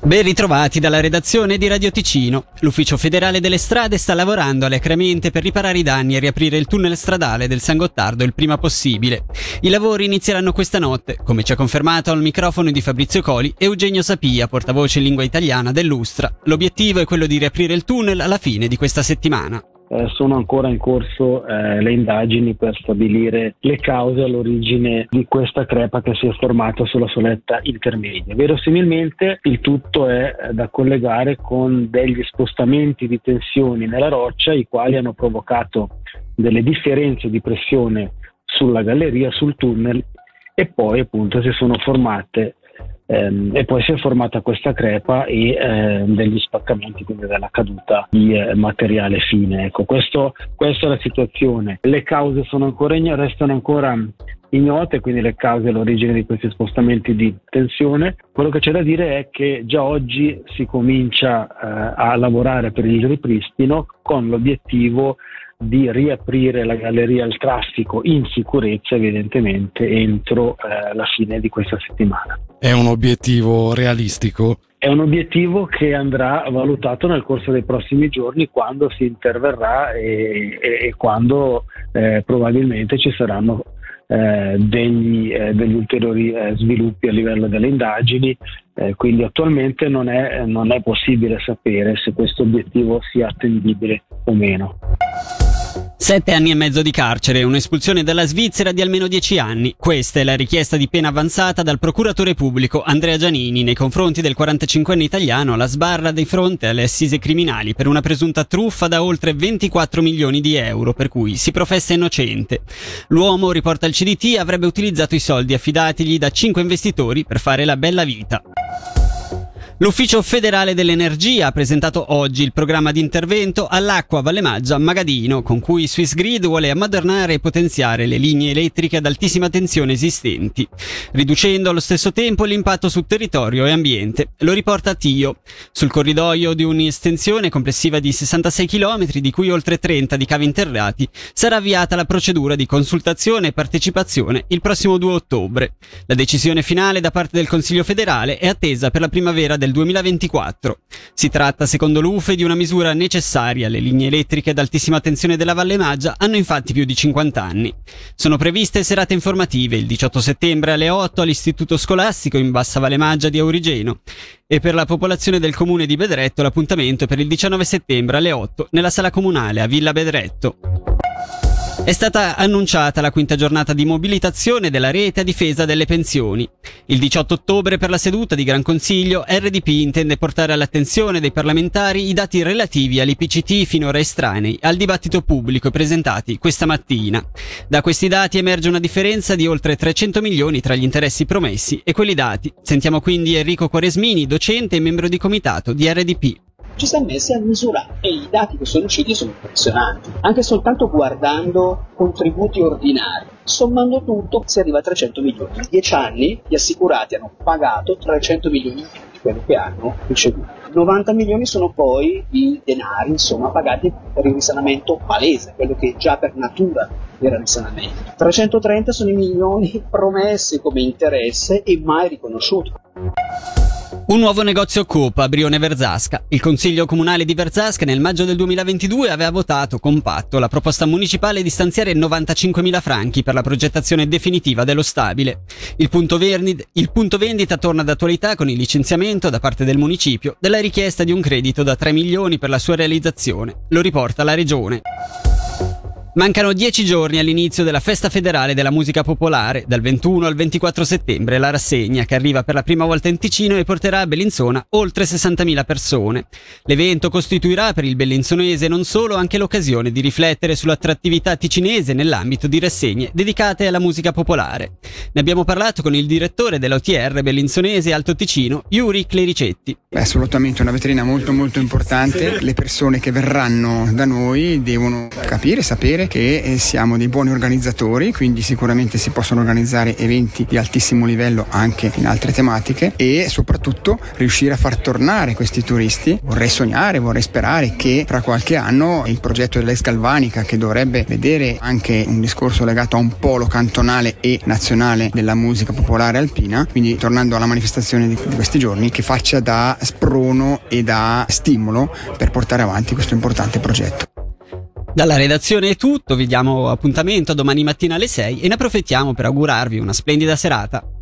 Ben ritrovati dalla redazione di Radio Ticino. L'Ufficio federale delle strade sta lavorando alacremente per riparare i danni e riaprire il tunnel stradale del San Gottardo il prima possibile. I lavori inizieranno questa notte, come ci ha confermato al microfono di Fabrizio Coli Eugenio Sapia, portavoce in lingua italiana dell'Ustra. L'obiettivo è quello di riaprire il tunnel alla fine di questa settimana eh, sono ancora in corso eh, le indagini per stabilire le cause all'origine di questa crepa che si è formata sulla soletta intermedia. Verosimilmente il tutto è eh, da collegare con degli spostamenti di tensioni nella roccia i quali hanno provocato delle differenze di pressione sulla galleria, sul tunnel e poi appunto si sono formate ehm, e poi si è formata questa crepa e eh, degli spaccamenti, quindi della caduta di eh, materiale fine. Ecco, questo, questa è la situazione. Le cause sono ancora, restano ancora ignote, quindi le cause e l'origine di questi spostamenti di tensione. Quello che c'è da dire è che già oggi si comincia eh, a lavorare per il ripristino con l'obiettivo di riaprire la galleria al traffico in sicurezza evidentemente entro eh, la fine di questa settimana. È un obiettivo realistico? È un obiettivo che andrà valutato nel corso dei prossimi giorni quando si interverrà e, e, e quando eh, probabilmente ci saranno eh, degli, eh, degli, ulteriori eh, sviluppi a livello delle indagini, eh, quindi attualmente non è, non è possibile sapere se questo obiettivo sia attendibile o meno. Sette anni e mezzo di carcere un'espulsione dalla Svizzera di almeno dieci anni. Questa è la richiesta di pena avanzata dal procuratore pubblico Andrea Giannini nei confronti del 45enne italiano alla sbarra di fronte alle assise criminali per una presunta truffa da oltre 24 milioni di euro, per cui si professa innocente. L'uomo, riporta il CDT, avrebbe utilizzato i soldi affidatigli da cinque investitori per fare la bella vita. L'Ufficio federale dell'energia ha presentato oggi il programma di intervento all'acqua Valle Maggia Magadino, con cui Swissgrid vuole ammodernare e potenziare le linee elettriche ad altissima tensione esistenti, riducendo allo stesso tempo l'impatto su territorio e ambiente. Lo riporta Tio. Sul corridoio di un'estensione complessiva di 66 km, di cui oltre 30 di cavi interrati, sarà avviata la procedura di consultazione e partecipazione il prossimo 2 ottobre. La decisione finale da parte del Consiglio federale è attesa per la primavera del del 2024. Si tratta, secondo l'UFE, di una misura necessaria. Le linee elettriche ad altissima tensione della Valle Maggia hanno infatti più di 50 anni. Sono previste serate informative il 18 settembre alle 8 all'Istituto Scolastico in Bassa Valle Maggia di Aurigeno e per la popolazione del comune di Bedretto l'appuntamento è per il 19 settembre alle 8 nella sala comunale a Villa Bedretto. È stata annunciata la quinta giornata di mobilitazione della rete a difesa delle pensioni. Il 18 ottobre per la seduta di Gran Consiglio RDP intende portare all'attenzione dei parlamentari i dati relativi all'IPCT finora estranei al dibattito pubblico presentati questa mattina. Da questi dati emerge una differenza di oltre 300 milioni tra gli interessi promessi e quelli dati. Sentiamo quindi Enrico Quaresmini, docente e membro di comitato di RDP ci siamo messi a misurare e i dati che sono usciti sono impressionanti. Anche soltanto guardando contributi ordinari, sommando tutto si arriva a 300 milioni. In 10 anni gli assicurati hanno pagato 300 milioni in più di quello che hanno ricevuto. 90 milioni sono poi i denari, insomma, pagati per il risanamento palese, quello che già per natura era risanamento. 330 sono i milioni promessi come interesse e mai riconosciuti. Un nuovo negozio Coop a Brione Verzasca. Il Consiglio Comunale di Verzasca nel maggio del 2022 aveva votato compatto la proposta municipale di stanziare 95.000 franchi per la progettazione definitiva dello stabile. Il punto, verni- il punto vendita torna d'attualità con il licenziamento da parte del municipio della richiesta di un credito da 3 milioni per la sua realizzazione. Lo riporta la Regione. Mancano dieci giorni all'inizio della Festa Federale della Musica Popolare, dal 21 al 24 settembre la rassegna che arriva per la prima volta in Ticino e porterà a Bellinzona oltre 60.000 persone. L'evento costituirà per il bellinzonese non solo anche l'occasione di riflettere sull'attrattività ticinese nell'ambito di rassegne dedicate alla musica popolare. Ne abbiamo parlato con il direttore dell'OTR bellinzonese Alto Ticino, Yuri Clericetti. È assolutamente una vetrina molto molto importante, le persone che verranno da noi devono capire, sapere che eh, siamo dei buoni organizzatori, quindi sicuramente si possono organizzare eventi di altissimo livello anche in altre tematiche e soprattutto riuscire a far tornare questi turisti. Vorrei sognare, vorrei sperare che fra qualche anno il progetto dell'ex Galvanica che dovrebbe vedere anche un discorso legato a un polo cantonale e nazionale della musica popolare alpina, quindi tornando alla manifestazione di questi giorni, che faccia da sprono e da stimolo per portare avanti questo importante progetto. Dalla redazione è tutto, vi diamo appuntamento domani mattina alle 6 e ne approfittiamo per augurarvi una splendida serata.